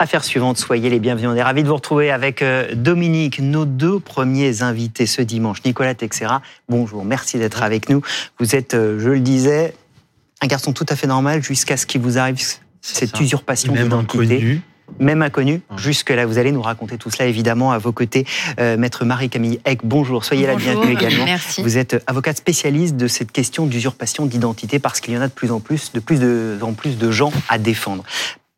Affaire suivante, soyez les bienvenus. On est ravis de vous retrouver avec euh, Dominique, nos deux premiers invités ce dimanche. Nicolas Texera, bonjour, merci d'être avec nous. Vous êtes, euh, je le disais, un garçon tout à fait normal jusqu'à ce qu'il vous arrive cette usurpation d'identité même inconnu. Jusque-là, vous allez nous raconter tout cela, évidemment, à vos côtés. Euh, Maître Marie-Camille Eck, bonjour, soyez la bienvenue également. Merci. Vous êtes avocate spécialiste de cette question d'usurpation d'identité parce qu'il y en a de plus en plus, de plus en plus de gens à défendre.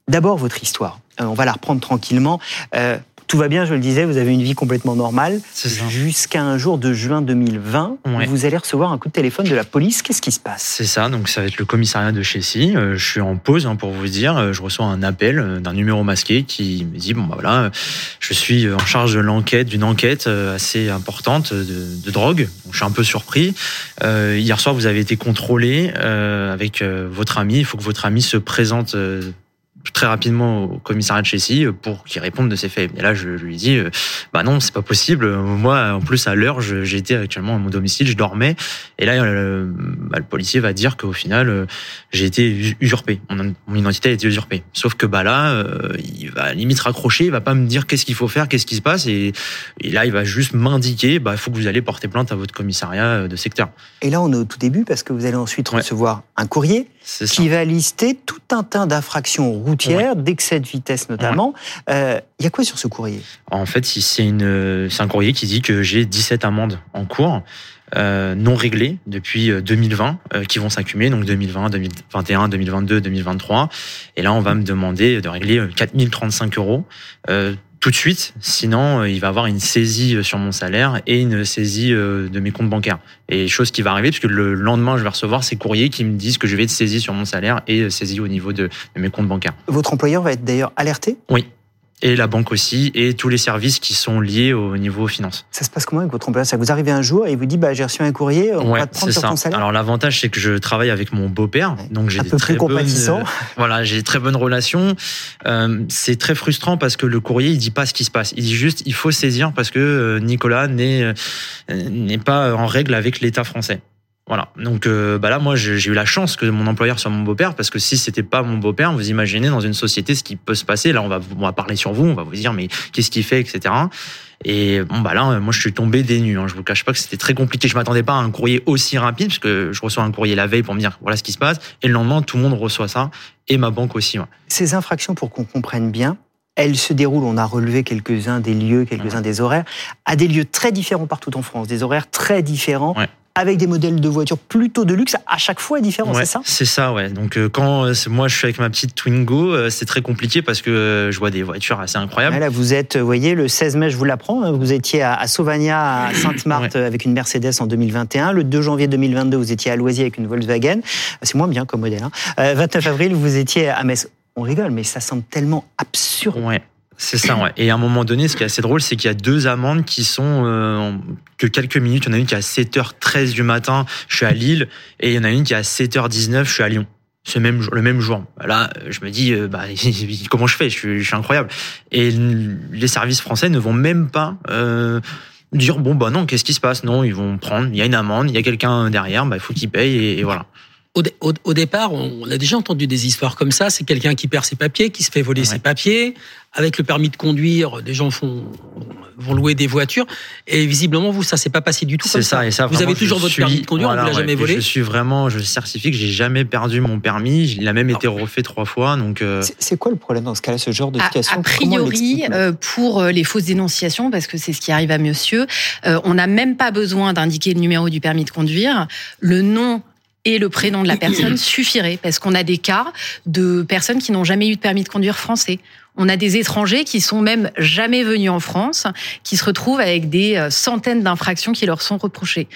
D'abord, votre histoire. Euh, on va la reprendre tranquillement. Euh, tout va bien, je le disais, vous avez une vie complètement normale. Jusqu'à un jour de juin 2020, vous allez recevoir un coup de téléphone de la police. Qu'est-ce qui se passe? C'est ça, donc ça va être le commissariat de Chessy. Euh, je suis en pause hein, pour vous dire. Je reçois un appel d'un numéro masqué qui me dit bon bah voilà, je suis en charge de l'enquête, d'une enquête assez importante de, drogue. je suis un peu surpris. hier soir, vous avez été contrôlé avec votre ami. Il faut que votre ami se présente très rapidement au commissariat de Chessy pour qu'il réponde de ses faits. Et là, je, lui dis, euh, bah non, c'est pas possible. Moi, en plus, à l'heure, j'étais actuellement à mon domicile, je dormais. Et là, euh, bah, le policier va dire qu'au final, euh, j'ai été usurpé. Mon, identité a été usurpée. Sauf que bah là, il va limite raccrocher, il va pas me dire qu'est-ce qu'il faut faire, qu'est-ce qui se passe. Et, et là, il va juste m'indiquer, bah, il faut que vous allez porter plainte à votre commissariat de secteur. Et là, on est au tout début parce que vous allez ensuite recevoir un courrier qui va lister tout un tas d'infractions routières, d'excès de vitesse notamment. Euh, il y a quoi sur ce courrier? En fait, c'est un courrier qui dit que j'ai 17 amendes en cours. Euh, non réglées depuis 2020 euh, qui vont s'accumuler, donc 2020, 2021, 2022, 2023. Et là, on va me demander de régler 4035 euros tout de suite, sinon euh, il va avoir une saisie euh, sur mon salaire et une saisie euh, de mes comptes bancaires. Et chose qui va arriver, puisque le lendemain, je vais recevoir ces courriers qui me disent que je vais être saisi sur mon salaire et saisi au niveau de, de mes comptes bancaires. Votre employeur va être d'ailleurs alerté? Oui et la banque aussi, et tous les services qui sont liés au niveau finance. Ça se passe comment avec votre employeur? Ça vous arrivez un jour et il vous dit bah, j'ai reçu un courrier, on va te prendre sur ton salaire Alors l'avantage c'est que je travaille avec mon beau-père, donc j'ai des très bonnes, euh, voilà, j'ai très bonnes relations. Euh, c'est très frustrant parce que le courrier il dit pas ce qui se passe, il dit juste il faut saisir parce que euh, Nicolas n'est euh, n'est pas en règle avec l'État français. Voilà. Donc euh, bah là, moi, j'ai eu la chance que mon employeur soit mon beau-père, parce que si c'était pas mon beau-père, vous imaginez dans une société ce qui peut se passer. Là, on va, on va parler sur vous, on va vous dire mais qu'est-ce qu'il fait, etc. Et bon bah là, moi, je suis tombé des nues. Hein. Je vous cache pas que c'était très compliqué. Je m'attendais pas à un courrier aussi rapide, parce que je reçois un courrier la veille pour me dire voilà ce qui se passe, et le lendemain, tout le monde reçoit ça, et ma banque aussi. Ces infractions, pour qu'on comprenne bien, elles se déroulent, on a relevé quelques-uns des lieux, quelques-uns des horaires, à des lieux très différents partout en France, des horaires très différents, avec des modèles de voitures plutôt de luxe, à chaque fois différent, c'est ça? C'est ça, ouais. Donc euh, quand euh, moi je suis avec ma petite Twingo, euh, c'est très compliqué parce que je vois des voitures assez incroyables. là, vous êtes, vous voyez, le 16 mai, je vous l'apprends, hein, vous étiez à Sauvagna, à Sainte-Marthe avec une Mercedes en 2021. Le 2 janvier 2022, vous étiez à Loisier avec une Volkswagen. C'est moins bien comme modèle. Hein. 29 avril, vous étiez à Metz. On rigole, mais ça semble tellement absurde. Ouais. C'est ça, ouais. Et à un moment donné, ce qui est assez drôle, c'est qu'il y a deux amendes qui sont euh, que quelques minutes. Il y en a une qui est à 7h13 du matin, je suis à Lille, et il y en a une qui est à 7h19, je suis à Lyon. Ce même le même jour. Là, je me dis, euh, bah, comment je fais? Je suis, je suis, incroyable. Et les services français ne vont même pas euh, dire, bon, bah non, qu'est-ce qui se passe? Non, ils vont prendre, il y a une amende, il y a quelqu'un derrière, bah, il faut qu'il paye, et, et voilà. Au, au, au, départ, on, a déjà entendu des histoires comme ça. C'est quelqu'un qui perd ses papiers, qui se fait voler ses papiers. Avec le permis de conduire, des gens font, vont louer des voitures. Et visiblement, vous, ça s'est pas passé du tout. C'est ça, Et ça, vous avez toujours votre permis de conduire, on vous l'a jamais volé. Je suis vraiment, je certifie que j'ai jamais perdu mon permis. Il a même été refait trois fois. Donc, euh, c'est quoi le problème dans ce cas-là, ce genre de situation? A, priori, euh, pour euh, les fausses dénonciations, parce que c'est ce qui arrive à Monsieur, on n'a même pas besoin d'indiquer le numéro du permis de conduire. Le nom et le prénom de la personne suffirait, parce qu'on a des cas de personnes qui n'ont jamais eu de permis de conduire français. On a des étrangers qui sont même jamais venus en France, qui se retrouvent avec des euh, centaines d'infractions qui leur sont reprochées.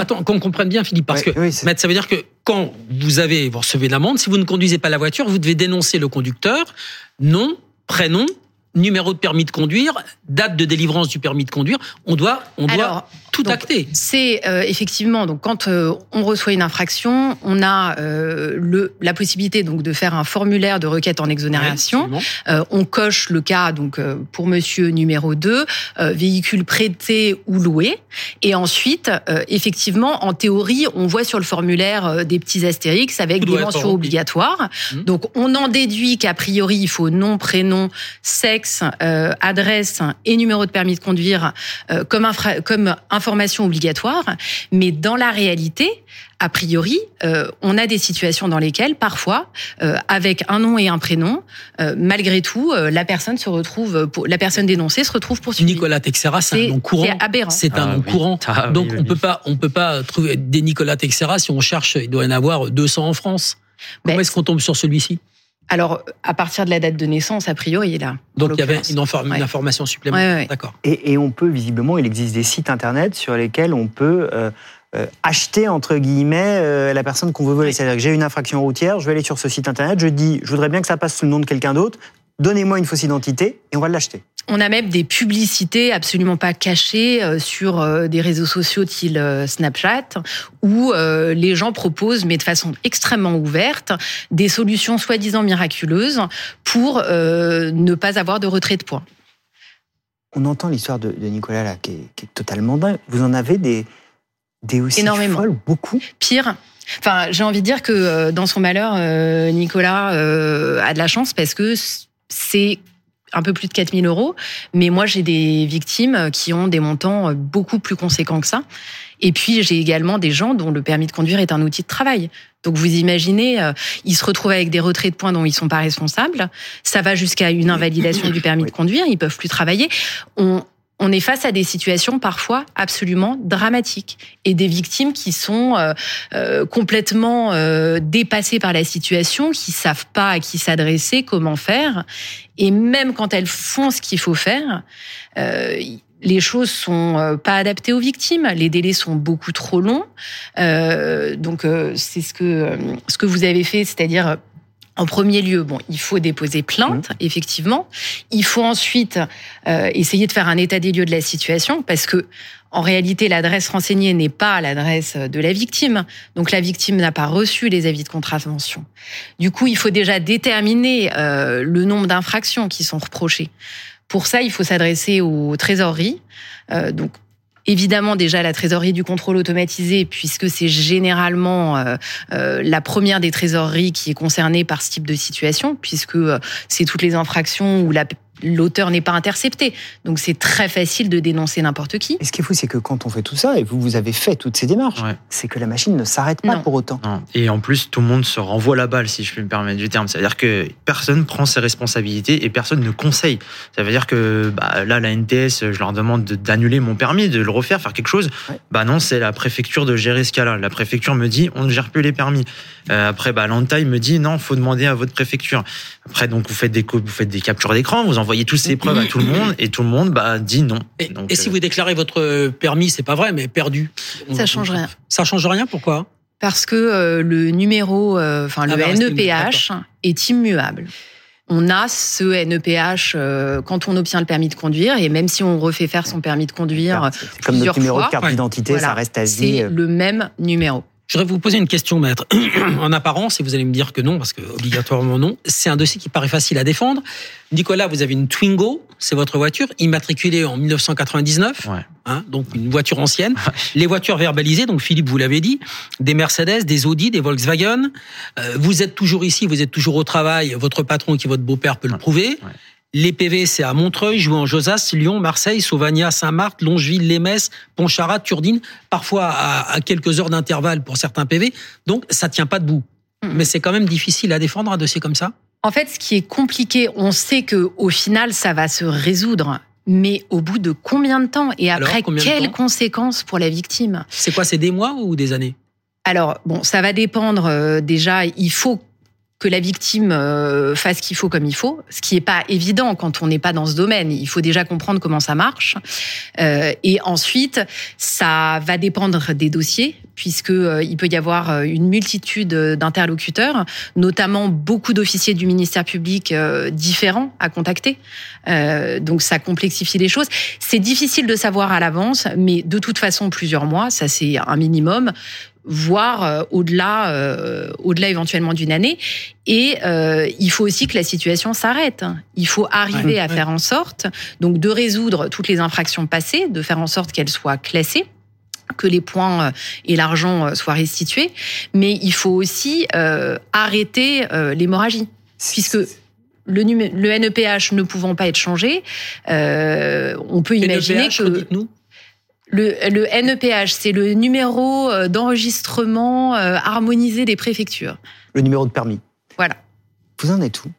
attends, qu'on comprenne bien, Philippe, parce que ça veut dire que quand vous avez vous recevez l'amende, si vous ne conduisez pas la voiture, vous devez dénoncer le conducteur, nom, prénom numéro de permis de conduire, date de délivrance du permis de conduire. On doit, on doit Alors, tout donc, acter. C'est euh, effectivement donc quand euh, on reçoit une infraction, on a euh, le la possibilité donc de faire un formulaire de requête en exonération. Ouais. Euh, on coche le cas donc euh, pour monsieur numéro 2, euh, véhicule prêté ou loué et ensuite euh, effectivement en théorie, on voit sur le formulaire des petits astérix avec Tout des mentions obligatoires. Mhm. Donc on en déduit qu'a priori, il faut nom, prénom, sexe, euh, adresse et numéro de permis de conduire euh, comme infra- comme information obligatoire, mais dans la réalité, a priori, euh, on a des situations dans lesquelles, parfois, euh, avec un nom et un prénom, euh, malgré tout, euh, la personne se retrouve, pour, la personne dénoncée se retrouve poursuivie. Nicolas Texera, c'est un nom courant. c'est aberrant. C'est un Ah nom oui. courant. Ah Donc oui, on peut pas, on peut pas trouver des Nicolas Texera si on cherche. Il doit y en avoir 200 en France. Comment Ben, est-ce qu'on tombe sur celui-ci? Alors, à partir de la date de naissance, a priori, là. en Donc il y avait une, information supplémentaire. Ouais, ouais, ouais. D'accord. Et, et on peut, visiblement, il existe des sites internet sur lesquels on peut euh, euh, acheter, entre guillemets, euh, la personne qu'on veut voler. Oui. C'est-à-dire que j'ai une infraction routière, je vais aller sur ce site internet, je dis, je voudrais bien que ça passe sous le nom de quelqu'un d'autre, donnez-moi une fausse identité et on va l'acheter. On a même des publicités absolument pas cachées euh, sur euh, des réseaux sociaux tels euh, Snapchat où les gens proposent, mais de façon extrêmement ouverte, des solutions soi-disant miraculeuses pour ne pas avoir de retrait de points. On entend l'histoire de, Nicolas là, qui est, qui est totalement dingue. Vous en avez des, des aussi Énormément. folles, beaucoup? Pire. Enfin, j'ai envie de dire que dans son malheur, Nicolas a de la chance parce que c'est un peu plus de 4000 euros. Mais moi, j'ai des victimes qui ont des montants euh, beaucoup plus conséquents que ça. Et puis, j'ai également des gens dont le permis de conduire est un outil de travail. Donc, vous imaginez, euh, ils se retrouvent avec des retraits de points dont ils sont pas responsables. Ça va jusqu'à une invalidation du permis de conduire. Ils peuvent plus travailler. On, on est face à des situations parfois absolument dramatiques et des victimes qui sont euh, euh, complètement euh, dépassées par la situation, qui savent pas à qui s'adresser, comment faire, et même quand elles font ce qu'il faut faire. Euh, les choses sont euh, pas adaptées aux victimes, les délais sont beaucoup trop longs. Euh, donc c'est ce que ce que vous avez fait, c'est-à-dire en premier lieu, bon, il faut déposer plainte, effectivement. Il faut ensuite euh, essayer de faire un état des lieux de la situation, parce que en réalité, l'adresse renseignée n'est pas l'adresse de la victime. Donc la victime n'a pas reçu les avis de contravention. Du coup, il faut déjà déterminer euh, le nombre d'infractions qui sont reprochées. Pour ça, il faut s'adresser aux trésoreries. Euh, donc Évidemment, déjà la trésorerie du contrôle automatisé, puisque c'est généralement euh, euh, la première des trésoreries qui est concernée par ce type de situation, puisque euh, c'est toutes les infractions où la- l'auteur n'est pas intercepté. Donc c'est très facile de dénoncer n'importe qui. Et ce qui est fou, c'est que quand on fait tout ça, et vous, vous avez fait toutes ces démarches, Ouais. c'est que la machine ne s'arrête pas Non. pour autant. Non. Et en plus, tout le monde se renvoie la balle, si je puis me permettre du terme. C'est-à-dire que personne prend ses responsabilités et personne ne conseille. Ça veut dire que bah, là, la NTS, je leur demande de- d'annuler mon permis, de le refaire, faire quelque chose. Ouais. Bah non, c'est la préfecture de gérer ce cas-là. La préfecture me dit, on ne gère plus les permis. Euh, après, bah, l'entaille me dit, non, faut demander à votre préfecture. Après, donc, vous faites des, vous faites des captures d'écran, vous envoyez toutes ces preuves à tout le monde et tout le monde bah, dit non. Et, Donc, et si euh, vous déclarez votre permis, c'est pas vrai, mais perdu. Ça change rien. Ça change rien, pourquoi? Parce que euh, le numéro, euh, enfin le Ah, va rester NEPH est immuable. On a ce NEPH euh, quand on obtient le permis de conduire et même si on refait faire son permis de conduire, comme notre numéro fois. de carte d'identité, Voilà. ça reste à vie. c'est euh, le même numéro. Je voudrais vous poser une question, maître. en apparence, et vous allez me dire que non, parce que obligatoirement non, c'est un dossier qui paraît facile à défendre. Nicolas, vous avez une Twingo, c'est votre voiture, immatriculée en 1999, Ouais. hein, donc une voiture ancienne. Les voitures verbalisées, donc Philippe, vous l'avez dit, des Mercedes, des Audi, des Volkswagen. Euh, vous êtes toujours ici, vous êtes toujours au travail, votre patron qui est votre beau-père peut le Ouais. prouver. Ouais. Les PV, c'est à Montreuil, Jouan, Josas, Lyon, Marseille, Sauvagna, Saint-Marthe, Longeville, Lémès, Pontcharrat, Turdine, parfois à, à quelques heures d'intervalle pour certains PV. Donc, ça tient pas debout. Mhm. Mais c'est quand même difficile à défendre un dossier comme ça. En fait, ce qui est compliqué, on sait que au final, ça va se résoudre. Mais au bout de combien de temps Et après, quelles conséquences pour la victime? C'est quoi, c'est des mois ou des années? Alors, bon, ça va dépendre. euh, déjà, il faut que la victime euh, fasse ce qu'il faut comme il faut, ce qui n'est pas évident quand on n'est pas dans ce domaine. Il faut déjà comprendre comment ça marche. Euh, et ensuite, ça va dépendre des dossiers, puisque euh, peut y avoir une multitude d'interlocuteurs, notamment beaucoup d'officiers du ministère public différents à contacter. donc ça complexifie les choses. C'est difficile de savoir à l'avance, mais de toute façon, plusieurs mois, ça c'est un minimum voire euh, au-delà, euh, au-delà éventuellement d'une année. Et euh, il faut aussi que la situation s'arrête. Il faut arriver à faire en sorte donc de résoudre toutes les infractions passées, de faire en sorte qu'elles soient classées que les points et l'argent soient restitués, mais il faut aussi arrêter l'hémorragie, puisque le, le, NEPH ne pouvant pas être changé, on peut imaginer NEPH, que... le, le NEPH, c'est le numéro euh, d'enregistrement euh, harmonisé des préfectures. Le numéro de permis. Voilà. Vous en êtes où?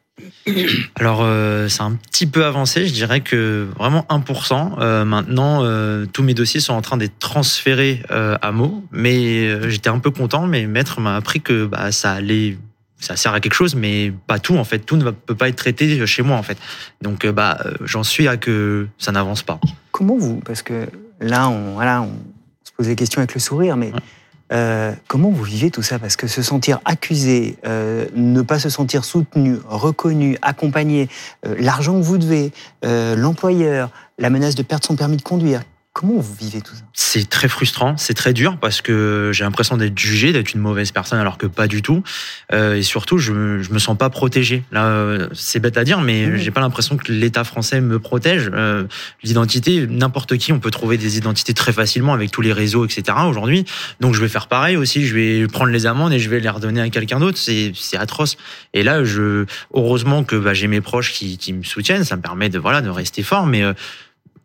Alors euh, c'est un petit peu avancé, je dirais que vraiment 1%. maintenant, tous mes dossiers sont en train d'être transférés à Meaux, mais j'étais un peu content. Mais maître m'a appris que bah, ça allait, ça sert à quelque chose, mais pas tout en fait. Tout ne peut pas être traité chez moi en fait. Donc bah j'en suis à que ça n'avance pas. Comment vous, parce que là, on, voilà, on se pose des questions avec le sourire, mais euh, comment vous vivez tout ça? Parce que se sentir accusé, euh, ne pas se sentir soutenu, reconnu, accompagné, euh, l'argent que vous devez, l'employeur, la menace de perdre son permis de conduire, Comment vous vivez tout ça? C'est très frustrant, c'est très dur parce que j'ai l'impression d'être jugé, d'être une mauvaise personne alors que pas du tout. Euh, et surtout, je, je me sens pas protégé. Là, euh, c'est bête à dire, mais j'ai pas l'impression que l'État français me protège. Euh, l'identité, n'importe qui, on peut trouver des identités très facilement avec tous les réseaux, etc. Aujourd'hui, donc je vais faire pareil aussi. Je vais prendre les amendes et je vais les redonner à quelqu'un d'autre. C'est atroce. Et là, je heureusement que bah, j'ai mes proches qui, qui me soutiennent. Ça me permet de voilà de rester fort, mais euh,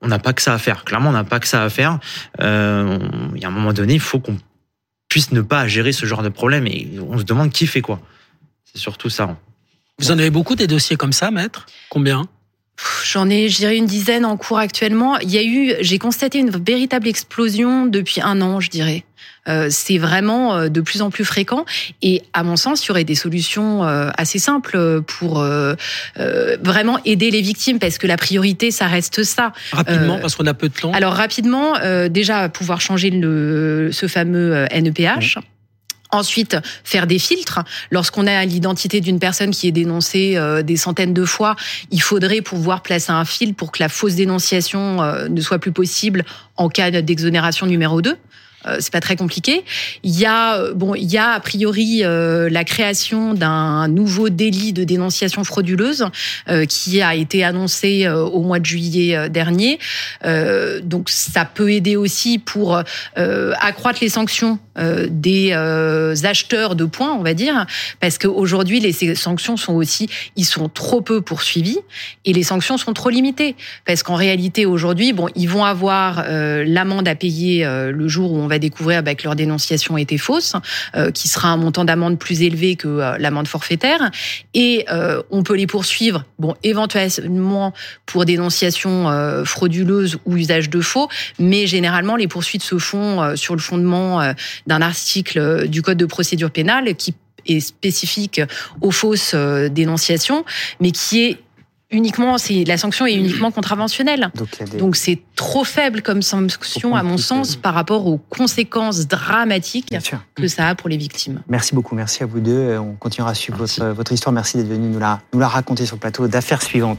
on n'a pas que ça à faire. Clairement, on n'a pas que ça à faire. Euh, il y a un moment donné, il faut qu'on puisse ne pas gérer ce genre de problème et on se demande qui fait quoi. C'est surtout ça. Vous en avez beaucoup des dossiers comme ça, maître? Combien? J'en ai, je dirais, une dizaine en cours actuellement. Il y a eu, j'ai constaté une véritable explosion depuis un an, je dirais. Euh, c'est vraiment euh, de plus en plus fréquent. Et à mon sens, il y aurait des solutions euh, assez simples pour vraiment aider les victimes, parce que la priorité, ça reste ça. Rapidement, parce qu'on a peu de temps. Alors rapidement, déjà pouvoir changer le, ce fameux NEPH. Ensuite, faire des filtres. Lorsqu'on a l'identité d'une personne qui est dénoncée euh, des centaines de fois, il faudrait pouvoir placer un filtre pour que la fausse dénonciation euh, ne soit plus possible en cas d'exonération numéro 2. Euh, c'est pas très compliqué. Il y a bon, il y a a priori la création d'un nouveau délit de dénonciation frauduleuse qui a été annoncé au mois de juillet dernier. donc ça peut aider aussi pour accroître les sanctions des acheteurs de points, on va dire, parce qu'aujourd'hui les sanctions sont aussi, ils sont trop peu poursuivis et les sanctions sont trop limitées, parce qu'en réalité aujourd'hui, bon, ils vont avoir l'amende à payer le jour où on va découvrir bah, que leur dénonciation était fausse, euh, qui sera un montant d'amende plus élevé que euh, l'amende forfaitaire. Et euh, on peut les poursuivre, bon, éventuellement pour dénonciation frauduleuse ou usage de faux, mais généralement les poursuites se font sur le fondement d'un article du Code de procédure pénale qui est spécifique aux fausses dénonciations, mais qui est uniquement, c'est la sanction est uniquement contraventionnelle. Donc c'est trop faible comme sanction à mon sens par rapport aux conséquences dramatiques que ça a pour les victimes. Merci beaucoup, merci à vous deux. On continuera à suivre votre, votre, histoire. Merci d'être venu nous la, nous la raconter sur le plateau d'affaires suivantes.